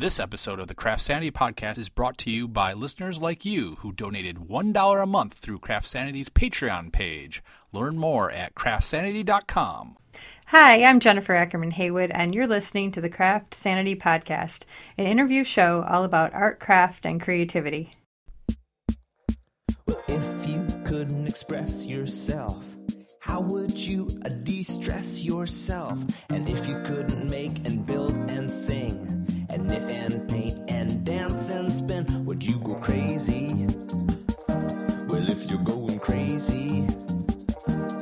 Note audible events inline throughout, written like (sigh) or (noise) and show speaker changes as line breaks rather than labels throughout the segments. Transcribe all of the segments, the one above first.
This episode of the Craft Sanity podcast is brought to you by listeners like you who donated $1 a month through Craft Sanity's Patreon page. Learn more at craftsanity.com.
Hi, I'm Jennifer Ackerman Haywood, and you're listening to the Craft Sanity Podcast, an interview show all about art, craft, and creativity.
Well, if you couldn't express yourself, how would you de stress yourself? And if you couldn't make and build and sing, would you go crazy? Well, if you're going crazy,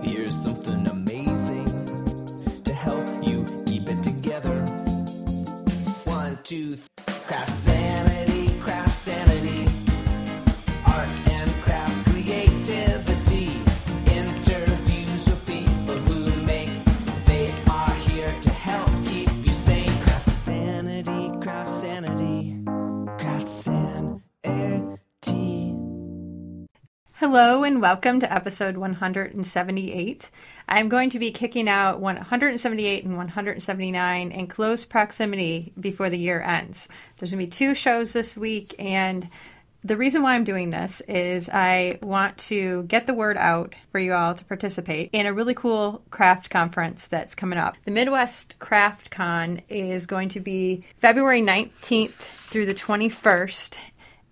here's something amazing to help you keep it together. One, two, three. Craft
Hello, and welcome to episode 178. I'm going to be kicking out 178 and 179 in close proximity before the year ends. There's going to be two shows this week, and the reason why I'm doing this is I want to get the word out for you all to participate in a really cool craft conference that's coming up. The Midwest Craft Con is going to be February 19th through the 21st.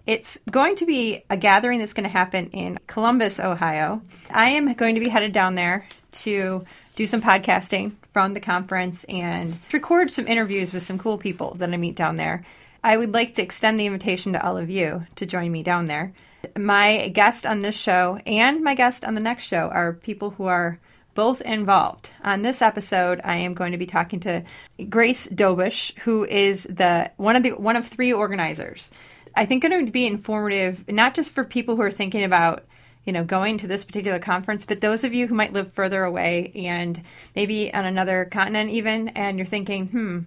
It's going to be a gathering that's going to happen in Columbus, Ohio. I am going to be headed down there to do some podcasting from the conference and record some interviews with some cool people that I meet down there. I would like to extend the invitation to all of you to join me down there. My guest on this show and my guest on the next show are people who are both involved. On this episode, I am going to be talking to Grace Dobush, who is the one of the one of three organizers. I think going to be informative, not just for people who are thinking about you know going to this particular conference but those of you who might live further away and maybe on another continent even and you're thinking hmm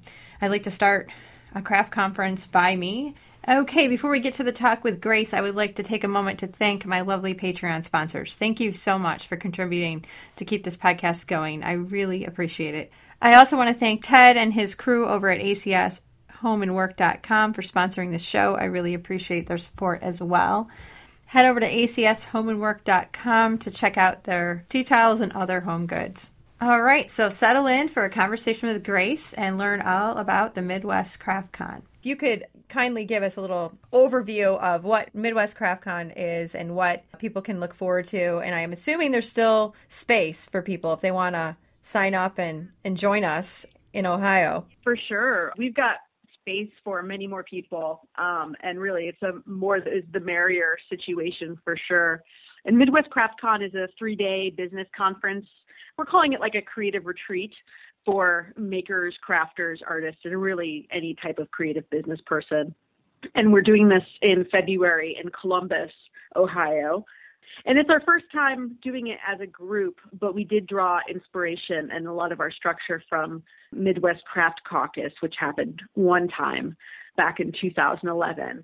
i'd like to start a craft conference by me. Okay before we get to the talk with grace i would like to take a moment to thank my lovely patreon sponsors. Thank you so much for contributing to keep this podcast going. I really appreciate it. I also want to thank ted and his crew over at acs homeandwork.com for sponsoring the show i really appreciate their support as well head over to acshomeandwork.com to check out their tea towels and other home goods. All right, so settle in for a conversation with Grace and learn all about the Midwest Craft Con. If you could kindly give us a little overview of what Midwest Craft Con is and what people can look forward to. And I'm assuming there's still space for people if they want to sign up and, and join us in Ohio.
For sure. We've got space for many more people. Um, and really, it's a more is the merrier situation for sure. And Midwest Craft Con is a three day business conference. We're calling it like a creative retreat for makers, crafters, artists, and really any type of creative business person. And we're doing this in February in Columbus, Ohio. And it's our first time doing it as a group, but we did draw inspiration and a lot of our structure from Midwest Craft Caucus, which happened one time back in 2011.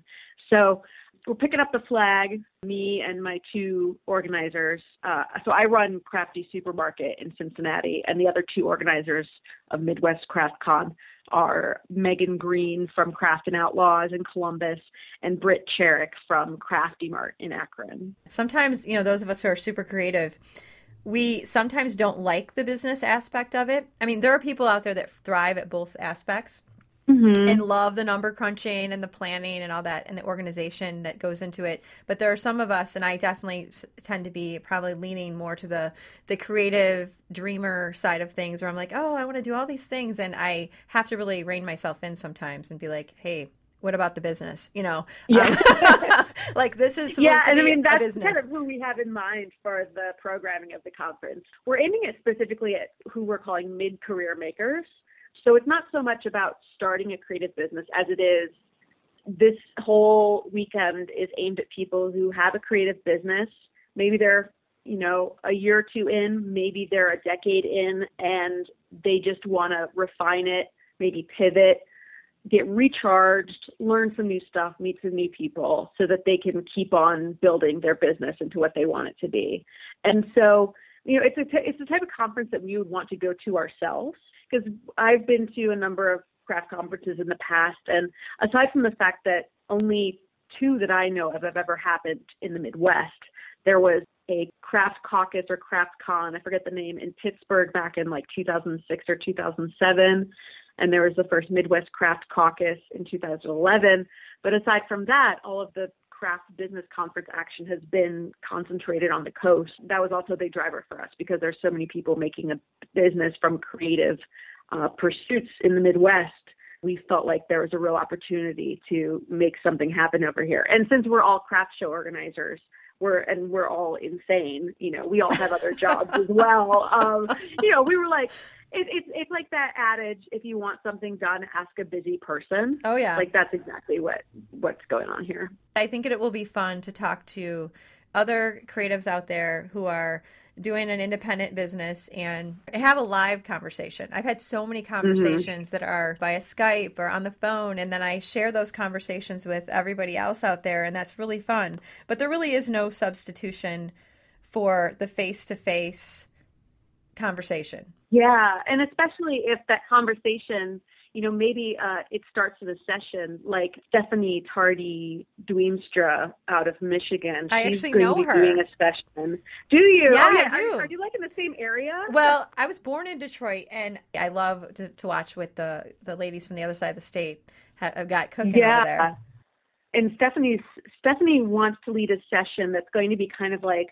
So we're picking up the flag, me and my two organizers. Uh, so I run Crafty Supermarket in Cincinnati, and the other two organizers of Midwest Craft Con are Megan Green from Craftin' Outlaws in Columbus and Brit Charek from Crafty Mart in Akron.
Sometimes, you know, those of us who are super creative, we sometimes don't like the business aspect of it. I mean, there are people out there that thrive at both aspects. Mm-hmm. And love the number crunching and the planning and all that and the organization that goes into it. But there are some of us, and I definitely tend to be probably leaning more to the the creative dreamer side of things, where I'm like, oh, I want to do all these things, and I have to really rein myself in sometimes and be like, hey, what about the business? You know,
yeah.
Um, (laughs) like this is
yeah, and I mean that's kind of who we have in mind for the programming of the conference. We're aiming it specifically at who we're calling mid-career makers. So it's not so much about starting a creative business as it is this whole weekend is aimed at people who have a creative business. Maybe they're, you know, a year or two in, maybe they're a decade in, and they just want to refine it, maybe pivot, get recharged, learn some new stuff, meet some new people so that they can keep on building their business into what they want it to be. And so, you know, it's a t- it's the type of conference that we would want to go to ourselves because I've been to a number of craft conferences in the past, and aside from the fact that only two that I know of have ever happened in the Midwest, there was a craft caucus or craft con, I forget the name, in Pittsburgh back in like 2006 or 2007. And there was the first Midwest Craft Caucus in 2011. But aside from that, all of the craft business conference action has been concentrated on the coast. That was also a big driver for us because there's so many people making a business from creative uh, pursuits in the Midwest. We felt like there was a real opportunity to make something happen over here. And since we're all craft show organizers, we're and we're all insane. You know, we all have other jobs as well. Um, you know, we were like, it, it's it's like that adage: if you want something done, ask a busy person.
Oh yeah,
like that's exactly what what's going on here.
I think it will be fun to talk to other creatives out there who are doing an independent business and have a live conversation. I've had so many mm-hmm. conversations mm-hmm. that are via Skype or on the phone, and then I share those conversations with everybody else out there, and that's really fun. But there really is no substitution for the face to face conversation.
Yeah, and especially if that conversation you know, maybe uh, it starts with a session like Stephanie Tardy Dweemstra out of Michigan.
I
She's
actually
going
know
to be
her.
Doing a session. Do you?
Yeah,
oh, yeah.
I do.
Are, are, you like in the same area?
Well, I was born in Detroit, and I love to, to watch with the the ladies from the other side of the state. Have got cooking
yeah.
over there.
And Stephanie's Stephanie wants to lead a session that's going to be kind of like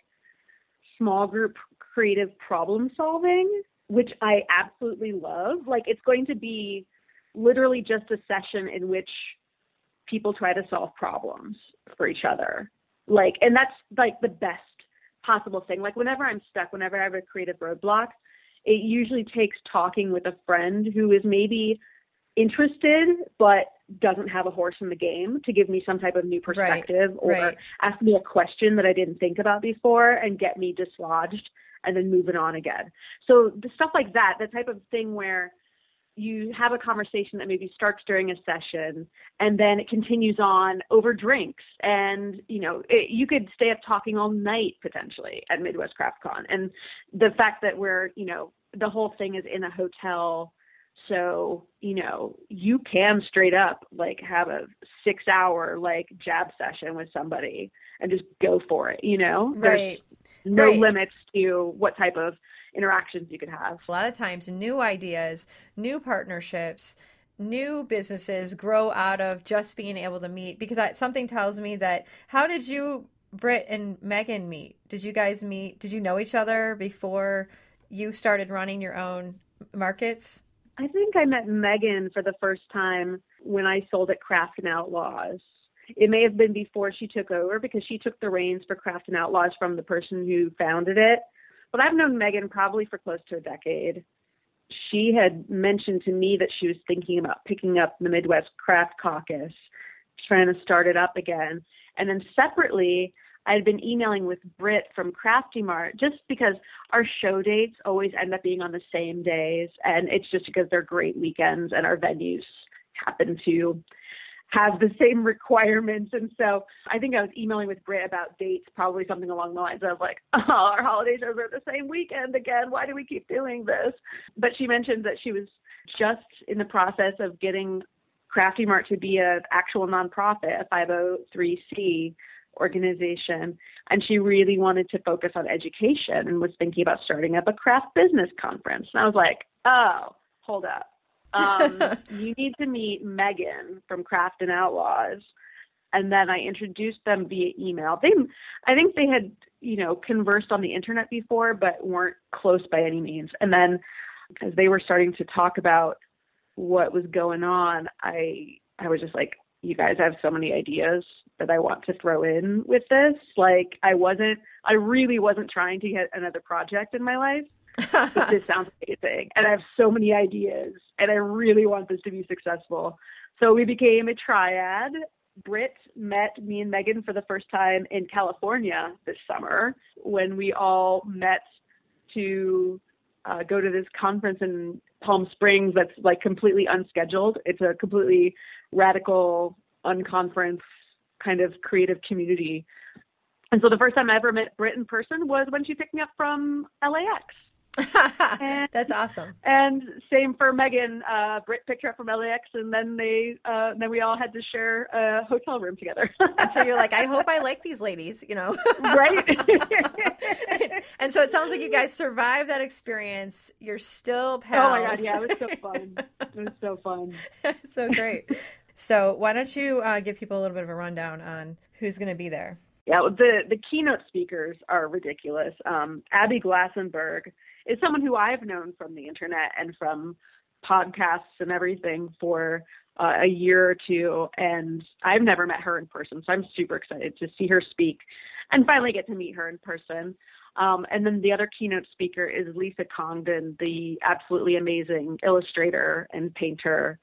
small group creative problem solving, which I absolutely love. Like it's going to be literally just a session in which people try to solve problems for each other. Like, and that's like the best possible thing. Like, whenever I'm stuck, whenever I have a creative roadblock, it usually takes talking with a friend who is maybe interested but doesn't have a horse in the game to give me some type of new perspective
right,
or
right.
ask me a question that I didn't think about before and get me dislodged and then moving on again. So the stuff like that, the type of thing where you have a conversation that maybe starts during a session and then it continues on over drinks. And you know it, you could stay up talking all night potentially at midwest craft con. And the fact that we're you know the whole thing is in a hotel. So you know you can straight up like have a six hour like jab session with somebody and just go for it you know?
Right
no
right.
limits to what type of interactions you could have.
A lot of times, new ideas, new partnerships, new businesses grow out of just being able to meet because that, something tells me that how did you Brit and Megan meet? Did you guys meet? Did you know each other before you started running your own markets?
I think I met Megan for the first time when I sold at Craftin' Outlaws. It may have been before she took over because she took the reins for Craftin' Outlaws from the person who founded it. But I've known Megan probably for close to a decade. She had mentioned to me that she was thinking about picking up the Midwest Craft Caucus, trying to start it up again. And then separately, I had been emailing with Brit from Crafty Mart just because our show dates always end up being on the same days. And it's just because they're great weekends and our venues happen to have the same requirements. And so I think I was emailing with Brit about dates, probably something along the lines of like, (laughs) oh, our holiday shows are the same weekend again. Why do we keep doing this? But she mentioned that she was just in the process of getting Crafty Mart to be an actual nonprofit, a 503c organization, and she really wanted to focus on education and was thinking about starting up a craft business conference. And I was like, oh, hold up um, (laughs) you need to meet Megan from Craftin' Outlaws. And then I introduced them via email. They, I think they had, you know, conversed on the internet before, but weren't close by any means. And then, as they were starting to talk about what was going on, I, I was just like, you guys have so many ideas that I want to throw in with this. Like, I wasn't, I really wasn't trying to get another project in my life (laughs) this sounds amazing. And I have so many ideas and I really want this to be successful. So we became a triad. Brit met me and Megan for the first time in California this summer when we all met to uh, go to this conference in Palm Springs that's like completely unscheduled. It's a completely radical, unconference kind of creative community. And so the first time I ever met Brit in person was when she picked me up from LAX.
That's awesome. (laughs)
And same for Megan. Uh, Brit picked her up from LAX, and then they uh, then we all had to share a hotel room together.
and so you're like, I hope I like these ladies, you know?
right. (laughs)
and so it sounds like you guys survived that experience. You're still pals.
Oh my god, yeah, it was so fun. it was so fun. (laughs)
so great. So why don't you uh, give people a little bit of a rundown on who's going to be there?
Yeah, the the keynote speakers are ridiculous. Um, Abby Glassenberg is someone who I've known from the internet and from podcasts and everything for uh, a year or two, and I've never met her in person, so I'm super excited to see her speak and finally get to meet her in person. Um, and then the other keynote speaker is Lisa Congdon, the absolutely amazing illustrator and painter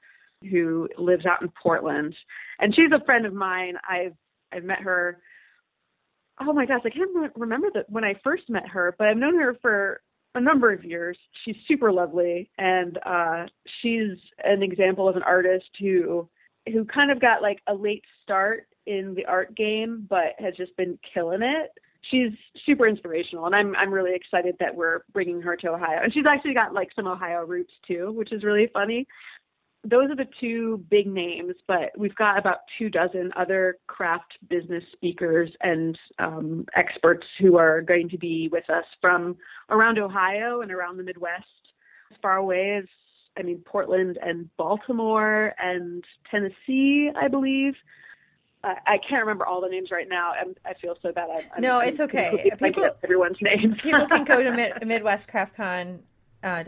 who lives out in Portland, and she's a friend of mine. I've I've met her oh my gosh, I can't remember that when I first met her, but I've known her for a number of years. She's super lovely, and uh, she's an example of an artist who who kind of got like a late start in the art game, but has just been killing it. She's super inspirational, and I'm I'm really excited that we're bringing her to Ohio. And she's actually got like some Ohio roots too, which is really funny those are the two big names, but we've got about two dozen other craft business speakers and um, experts who are going to be with us from around Ohio and around the Midwest, as far away as, I mean, Portland and Baltimore and Tennessee, I believe. Uh, I can't remember all the names right now. I'm, i feel so bad. I'm,
no,
I'm,
it's okay.
People, everyone's names.
people can go to (laughs) mid, MidwestCraftCon. Uh,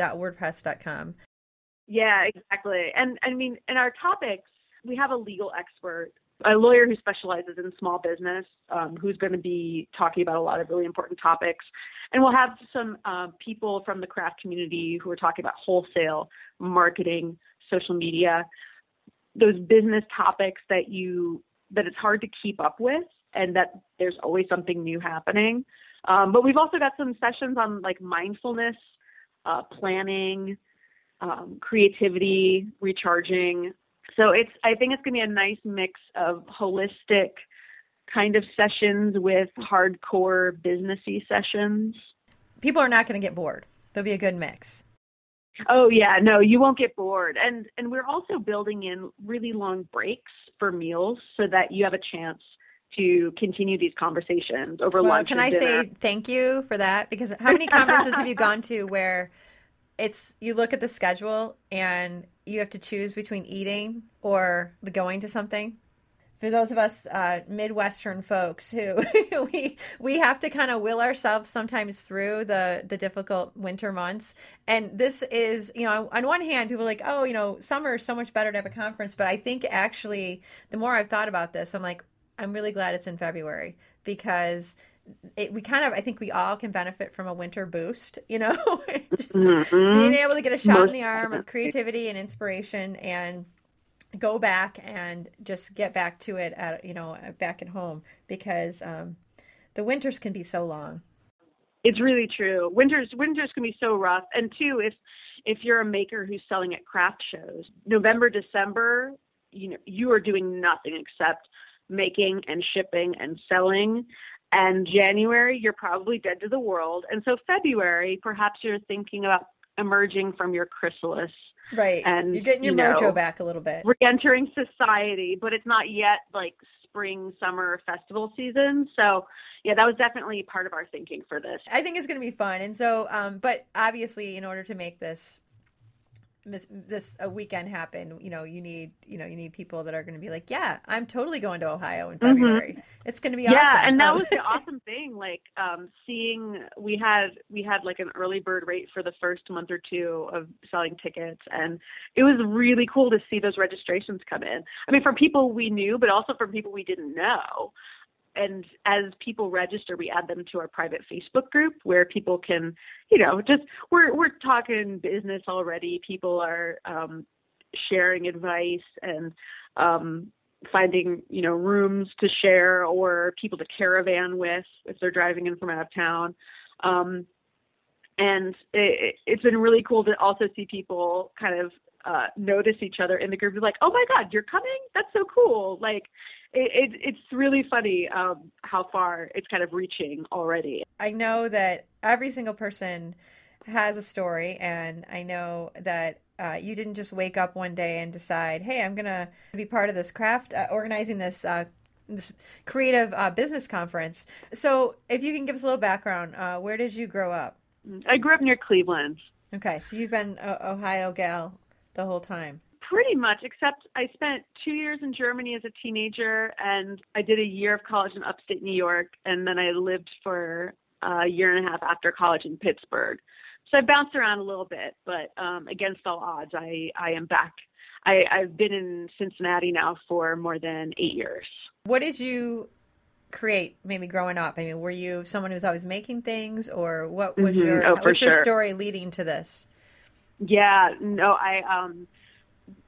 yeah, exactly. And I mean, in our topics, we have a legal expert, a lawyer who specializes in small business, um, who's going to be talking about a lot of really important topics. And we'll have some uh, people from the craft community who are talking about wholesale, marketing, social media, those business topics that you that it's hard to keep up with, and that there's always something new happening. Um, but we've also got some sessions on like mindfulness, uh, planning, um, creativity, recharging. So it's I think it's going to be a nice mix of holistic kind of sessions with hardcore businessy sessions.
People are not going to get bored. There'll be a good mix.
Oh yeah, no, you won't get bored. And and we're also building in really long breaks for meals so that you have a chance to continue these conversations over
well,
lunch.
Can I
dinner.
say thank you for that? Because how many conferences have you gone to (laughs) where it's you look at the schedule and you have to choose between eating or going to something. For those of us uh, midwestern folks who (laughs) we we have to kind of will ourselves sometimes through the the difficult winter months. And this is you know on one hand people are like oh you know summer is so much better to have a conference. But i think actually the more i've thought about this i'm like i'm really glad it's in february. Because it, we kind of I think we all can benefit from a winter boost, you know, (laughs) just mm-hmm. being able to get a shot Most in the arm of creativity and inspiration and go back and just get back to it at you know back at home because um, the winters can be so long.
It's really true. Winters winters can be so rough, and two if if you're a maker who's selling at craft shows, November December, you know you are doing nothing except making and shipping and selling and January, you're probably dead to the world. And so February, perhaps you're thinking about emerging from your chrysalis.
Right. And you're getting your you know, mojo back a little bit.
Re-entering society, but it's not yet like spring, summer festival season. So yeah, that was definitely part of our thinking for this.
I think it's going to be fun. And so, um, but obviously in order to make this this, this a weekend happen, you know, you need you know you need people that are going to be like, yeah, I'm totally going to Ohio in mm-hmm. February. Mm-hmm. It's going to be awesome.
Yeah, and that um, was the (laughs) awesome thing. Like um, seeing we had we had like an early bird rate for the first month or two of selling tickets, and it was really cool to see those registrations come in. I mean, from people we knew, but also from people we didn't know and as people register, we add them to our private Facebook group where people can, you know, just we're we're talking business already. People are um, sharing advice and um, finding, you know, rooms to share or people to caravan with if they're driving in from out of town. Um, and it, it's been really cool to also see people kind of uh, notice each other in the group. Like, oh my God, you're coming? That's so cool! Like, it, it, it's really funny um, how far it's kind of reaching already.
I know that every single person has a story, and I know that uh, you didn't just wake up one day and decide, "Hey, I'm gonna be part of this craft, uh, organizing this uh, this creative uh, business conference." So, if you can give us a little background, uh, where did you grow up?
I grew up near Cleveland.
Okay, so you've been Ohio gal the whole time.
Pretty much, except I spent two years in Germany as a teenager, and I did a year of college in upstate New York, and then I lived for a year and a half after college in Pittsburgh. So I bounced around a little bit, but um, against all odds, I, I am back. I, I've been in Cincinnati now for more than eight years.
What did you create maybe growing up? I mean, were you someone who was always making things or what was
Mhm.
your
Oh,
what was your
sure.
story leading to this?
Yeah, no, I um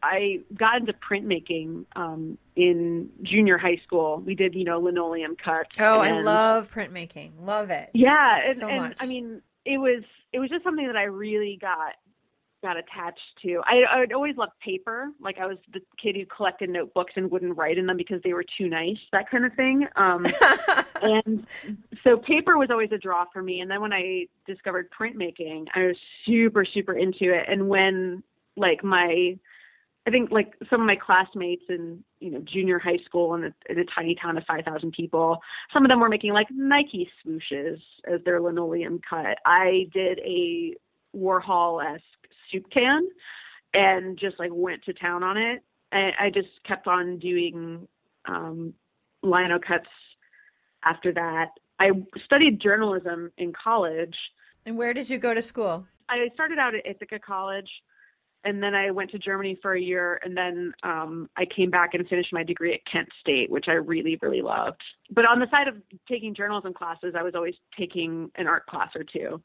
I got into printmaking um in junior high school. We did, you know, linoleum cut.
Oh, I love printmaking. Love it.
Yeah, and,
so
and
much.
I mean, it was it was just something that I really got got attached to. I I'd always loved paper. Like I was the kid who collected notebooks and wouldn't write in them because they were too nice, that kind of thing. Um (laughs) and so paper was always a draw for me and then when i discovered printmaking i was super super into it and when like my i think like some of my classmates in you know junior high school in a, in a tiny town of 5000 people some of them were making like nike swooshes as their linoleum cut i did a warhol-esque soup can and just like went to town on it and i just kept on doing um lino cuts after that. I studied journalism in college.
and where did you go to school?
I started out at Ithaca College and then I went to Germany for a year and then um I came back and finished my degree at Kent State, which I really really loved. But on the side of taking journalism classes, I was always taking an art class or two.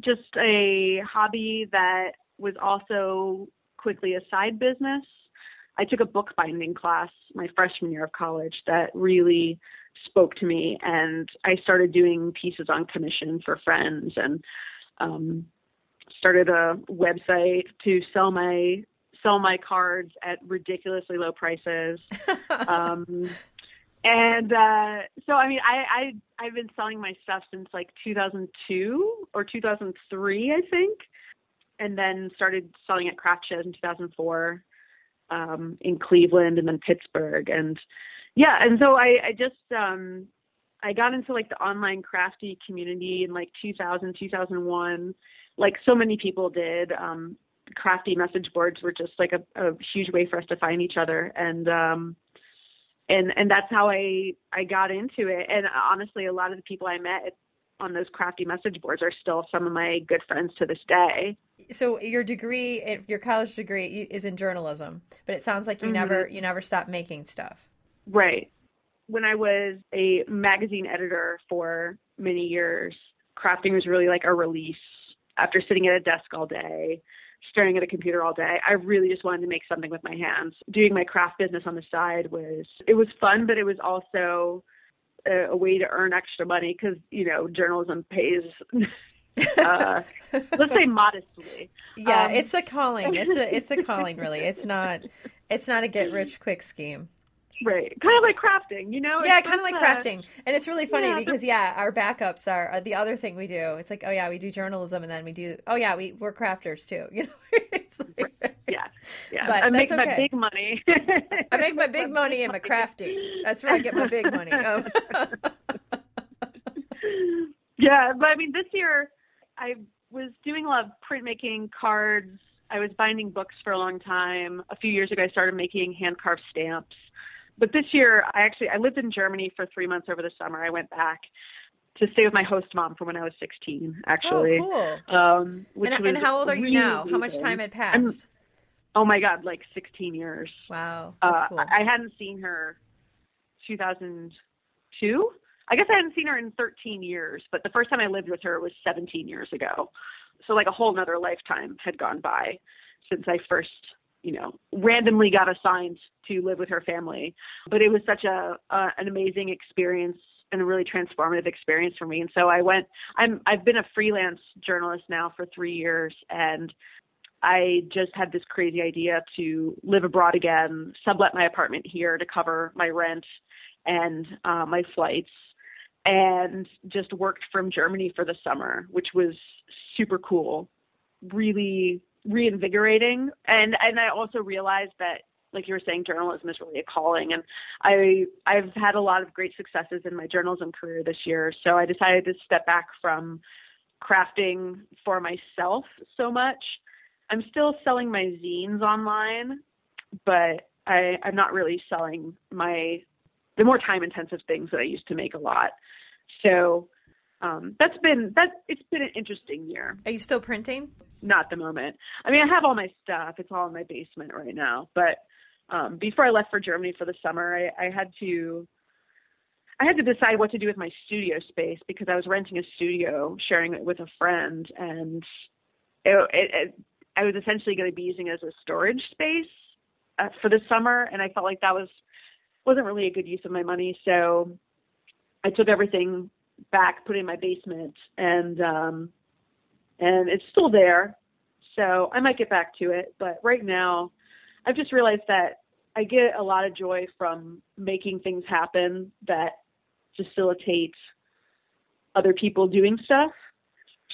Just a hobby that was also quickly a side business. I took a bookbinding class my freshman year of college that really spoke to me and I started doing pieces on commission for friends and um started a website to sell my sell my cards at ridiculously low prices. (laughs) Um and uh so I mean I I I've been selling my stuff since like 2002 or 2003 I think and then started selling at craft shows in 2004 um in Cleveland and then Pittsburgh and yeah and so I I just um I got into like the online crafty community in like 2000 2001 like so many people did um crafty message boards were just like a, a huge way for us to find each other and um and and that's how I I got into it and honestly a lot of the people I met on those crafty message boards are still some of my good friends to this day
so your degree, your college degree is in journalism, but it sounds like you
Mhm.
never you never stopped making stuff.
Right. When I was a magazine editor for many years, crafting was really like a release. After sitting at a desk all day, staring at a computer all day, I really just wanted to make something with my hands. Doing my craft business on the side was it was fun, but it was also a, a way to earn extra money because you know journalism pays. (laughs) uh, let's say modestly.
Yeah,
Um,
it's a calling. It's a it's a calling really. It's (laughs) not it's not a get rich quick scheme.
Right. Kind of like crafting, you know?
Yeah,
It's
kind of like
uh,
crafting. And it's really funny
yeah,
because yeah, our backups are, are the other thing we do. It's like, oh yeah, we do journalism and then we do oh yeah, we we're crafters too. (laughs) You know, it's like
Yeah. Yeah.
But
I make
that's
my big money.
I make my big money in my (laughs) crafting. That's where I get my big money. Um, (laughs)
yeah, but I mean, this year I was doing a lot of printmaking cards. I was binding books for a long time. A few years ago, I started making hand carved stamps. But this year, I actually I lived in Germany for three months over the summer. I went back to stay with my host mom from when I was 16, actually.
oh, cool.
Um, which
And, and how old are you
really
now? How much time had
I'm-
passed?
Oh my God, like 16 years.
Wow,
Uh,
cool.
I I hadn't seen her 2002. I guess I hadn't seen her in 13 years, but the first time I lived with her was 17 years ago. So like a whole nother lifetime had gone by since I first, you know, randomly got assigned to live with her family. But it was such a uh, an amazing experience and a really transformative experience for me. And so I went. I'm I've been a freelance journalist now for three years, and I just had this crazy idea to live abroad again, sublet my apartment here to cover my rent and uh, my flights, and just worked from Germany for the summer, which was super cool, really reinvigorating. And and I also realized that like you were saying, journalism is really a calling. And I I've had a lot of great successes in my journalism career this year. So I decided to step back from crafting for myself so much. I'm still selling my zines online, but I, I'm not really selling my the more time intensive things that I used to make a lot. So um, that's been that it's been an interesting year.
Are you still printing?
Not the moment. I mean, I have all my stuff. It's all in my basement right now. But um, before I left for Germany for the summer, I, I had to I had to decide what to do with my studio space because I was renting a studio, sharing it with a friend, and it, it, it, I was essentially going to be using it as a storage space uh, for the summer, and I felt like that was wasn't really a good use of my money. So I took everything back, put in my basement, and um, and it's still there. So I might get back to it, but right now, I've just realized that I get a lot of joy from making things happen that facilitate other people doing stuff.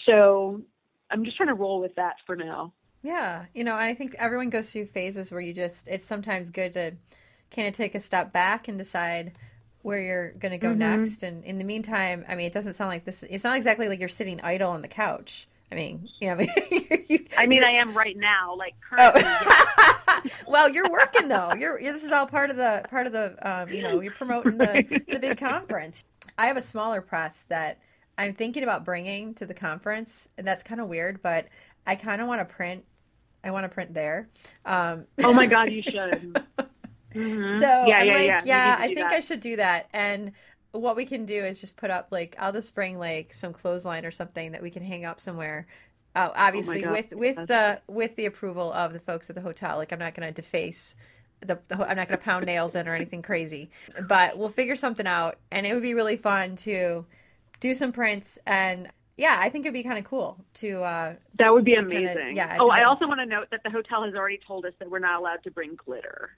So I'm just trying to roll with that for now.
Yeah, you know, I think everyone goes through phases where you just it's sometimes good to kind of take a step back and decide where you're going to go mm-hmm. next and in the meantime, I mean, it doesn't sound like this it's not exactly like you're sitting idle on the couch. I mean, you know, I
mean, you, I mean, I am right now, like (laughs) currently.
Oh. (laughs) well, you're working though. You're this is all part of the part of the um, you know, you're promoting the the big (laughs) conference. I have a smaller press that I'm thinking about bringing to the conference, and that's kind of weird, but I kind of want to print. I want to print there. Um,
oh my god, you should. Mm-hmm.
So yeah, I'm yeah, like, yeah. yeah I think that. I should do that. And what we can do is just put up like I'll just bring like some clothesline or something that we can hang up somewhere. Uh, obviously, oh with with the with the approval of the folks at the hotel. Like I'm not going to deface the, the, I'm not going to pound nails in or anything crazy, but we'll figure something out, and it would be really fun to do some prints and. Yeah, I think it'd be kind of cool to. Uh,
that would be amazing. Kinda, yeah. Oh, I also want to note that the hotel has already told us that we're not allowed to bring glitter.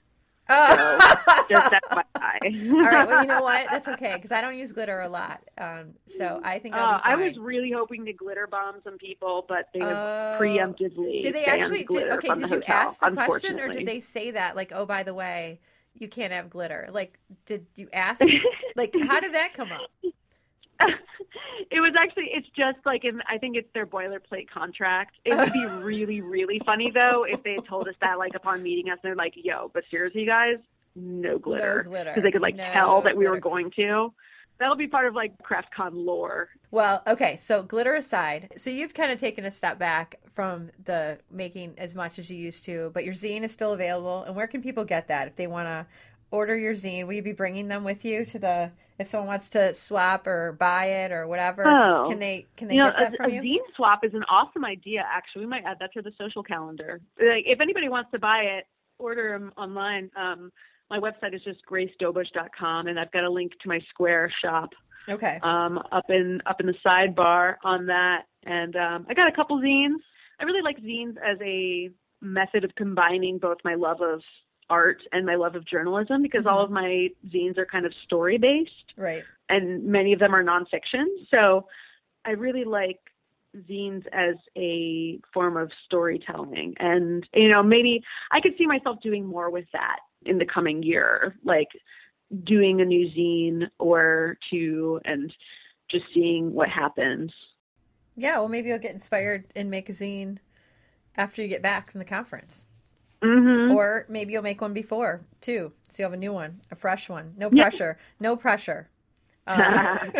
Oh. So, (laughs) just
FYI. All right. Well, you know what? That's (laughs) okay because I don't use glitter a lot. Um, so I think uh,
I was really hoping to glitter bomb some people, but they have oh. preemptively. Did they actually? Did, okay. Did you ask
the question, or did they say that? Like, oh, by the way, you can't have glitter. Like, did you ask? (laughs) like, how did that come up?
It was actually it's just like in I think it's their boilerplate contract. It would be (laughs) really really funny though if they had told us that like upon meeting us they're like, "Yo, but seriously guys, no glitter." Because they could like no tell that we glitter. were going to. That'll be part of like CraftCon lore.
Well, okay, so glitter aside, so you've kind of taken a step back from the making as much as you used to, but your zine is still available. And where can people get that if they want to order your zine? Will you be bringing them with you to the if someone wants to swap or buy it or whatever, oh. can they can they you get know, that a, from
a you? zine swap is an awesome idea. Actually, we might add that to the social calendar. Like, if anybody wants to buy it, order them online. Um, my website is just gracedobush.com, and I've got a link to my Square shop.
Okay.
Um, up in up in the sidebar on that, and um, I got a couple zines. I really like zines as a method of combining both my love of art and my love of journalism because mm-hmm. all of my zines are kind of story based.
Right.
And many of them are nonfiction. So I really like zines as a form of storytelling. And, you know, maybe I could see myself doing more with that in the coming year, like doing a new zine or two and just seeing what happens.
Yeah, well, maybe you'll get inspired and make a zine after you get back from the conference.
Mm-hmm.
Or maybe you'll make one before too, so you have a new one, a fresh one. No pressure. No pressure. (laughs) Um,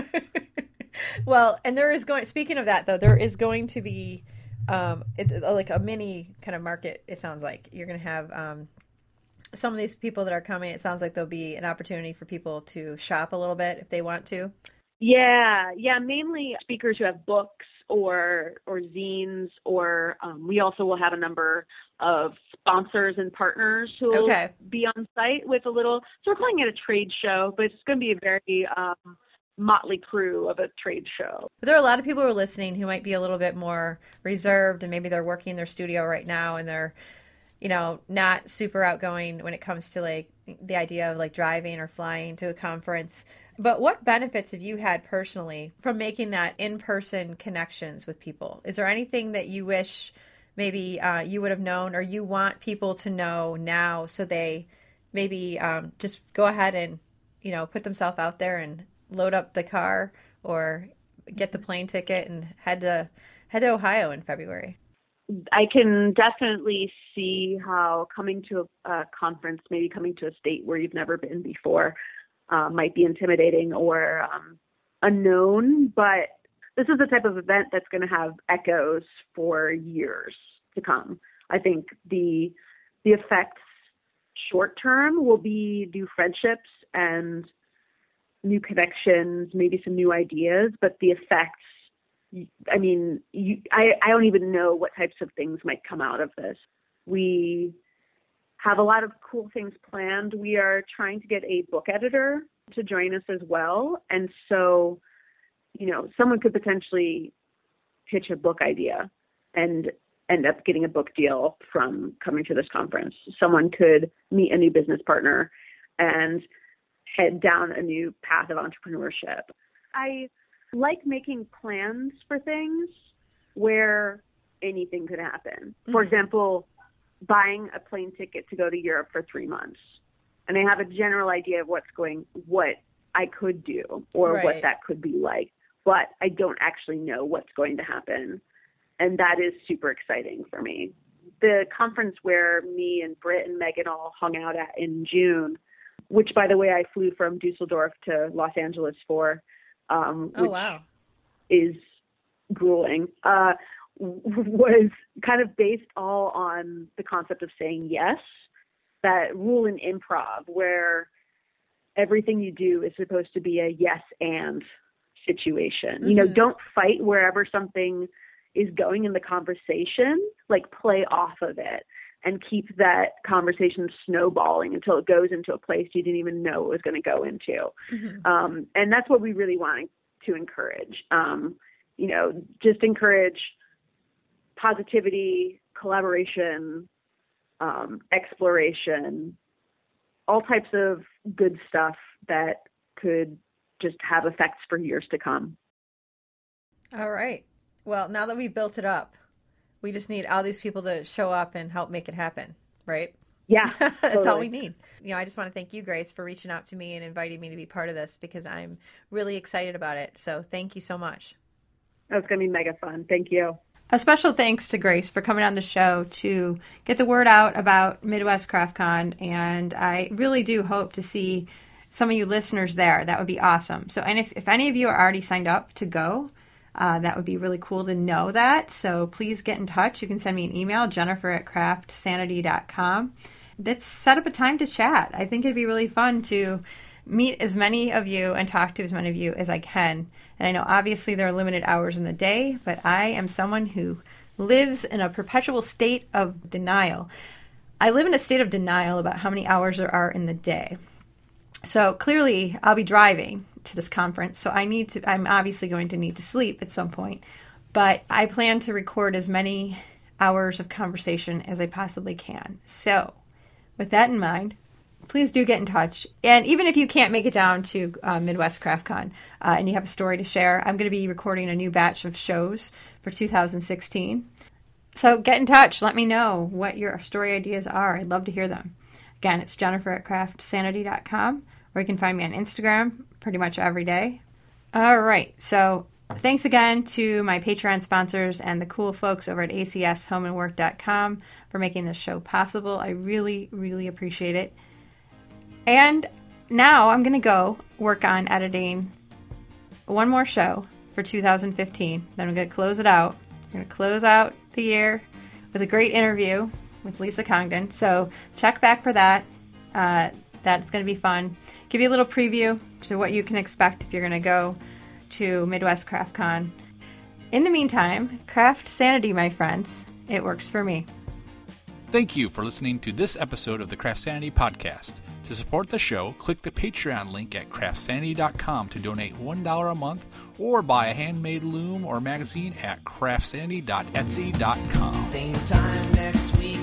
(laughs) well, and there is going. Speaking of that, though, there is going to be um, it, like a mini kind of market. It sounds like you're going to have um, some of these people that are coming. It sounds like there'll be an opportunity for people to shop a little bit if they want to.
Yeah, yeah, mainly speakers who have books or or zines or um, we also will have a number of sponsors and partners who will okay. be on site with a little so we're calling it a trade show but it's going to be a very um, motley crew of a trade show
but there are a lot of people who are listening who might be a little bit more reserved and maybe they're working in their studio right now and they're
you know, not super outgoing when it comes to like the idea of like driving or flying to a conference. But what benefits have you had personally from making that in person connections with people? Is there anything that you wish maybe uh, you would have known or you want people to know now so they maybe um, just go ahead and, you know, put themselves out there and load up the car or get the plane ticket and head to head to Ohio in February?
I can definitely see how coming to a, a, conference, maybe coming to a state where you've never been before, uh, might be intimidating or um, unknown. But this is the type of event that's going to have echoes for years to come. I think the the effects short term will be new friendships and new connections, maybe some new ideas, but the effects I mean, you, I, I don't even know what types of things might come out of this. We have a lot of cool things planned. We are trying to get a book editor to join us as well. And so, you know, someone could potentially pitch a book idea and end up getting a book deal from coming to this conference. Someone could meet a new business partner and head down a new path of entrepreneurship. I like making plans for things where anything could happen. Mm-hmm. For example, buying a plane ticket to go to Europe for three months. And I have a general idea of what's going, what I could do or right. what that could be like, but I don't actually know what's going to happen. And that is super exciting for me. The conference where me and Brit and Megan all hung out at in June, which by the way, I flew from Dusseldorf to Los Angeles for, um,
oh, wow.
is grueling, uh, (laughs) was kind of based all on the concept of saying yes, that rule in improv where everything you do is supposed to be a yes and situation. Mm-hmm. You know, mm-hmm. don't fight wherever something is going in the conversation, like play off of it and keep that conversation snowballing until it goes into a place you didn't even know it was going to go into. Mm-hmm. Um, and that's what we really want to encourage. Um, you know, just encourage positivity, collaboration, um, exploration, all types of good stuff that could just have effects for years to come.
All right. Well, now that we've built it up, we just need all these people to show up and help make it happen, right?
Yeah. (laughs)
That's all we need. You know, I just want to thank you, Grace, for reaching out to me and inviting me to be part of this because I'm really excited about it. So thank you so much.
That's going to be mega fun. Thank you.
A special thanks to Grace for coming on the show to get the word out about Midwest CraftCon. And I really do hope to see some of you listeners there. That would be awesome. So, and if, if any of you are already signed up to go, uh, that would be really cool to know that. So please get in touch. You can send me an email, jennifer at craftsanity.com. Let's set up a time to chat. I think it'd be really fun to meet as many of you and talk to as many of you as I can. And I know obviously there are limited hours in the day, but I am someone who lives in a perpetual state of denial. I live in a state of denial about how many hours there are in the day. So clearly, I'll be driving to this conference, so I need to. I'm obviously going to need to sleep at some point, but I plan to record as many hours of conversation as I possibly can. So, with that in mind, please do get in touch. And even if you can't make it down to uh, Midwest CraftCon uh, and you have a story to share, I'm going to be recording a new batch of shows for 2016. So get in touch. Let me know what your story ideas are. I'd love to hear them. Again, it's Jennifer at craftsanity.com, or you can find me on Instagram pretty much every day. All right. So thanks again to my Patreon sponsors and the cool folks over at acshomeandwork.com for making this show possible. I really, really appreciate it. And now I'm going to go work on editing one more show for 2015. Then I'm going to close it out. I'm going to close out the year with a great interview with Lisa Congdon. So check back for that. Uh, that's going to be fun. Give you a little preview to what you can expect if you're going to go to Midwest Craft Con. In the meantime, craft sanity, my friends. It works for me.
Thank you for listening to this episode of the Craft Sanity Podcast. To support the show, click the Patreon link at craftsanity.com to donate $1 a month or buy a handmade loom or magazine at craftsanity.etsy.com.
Same time next week.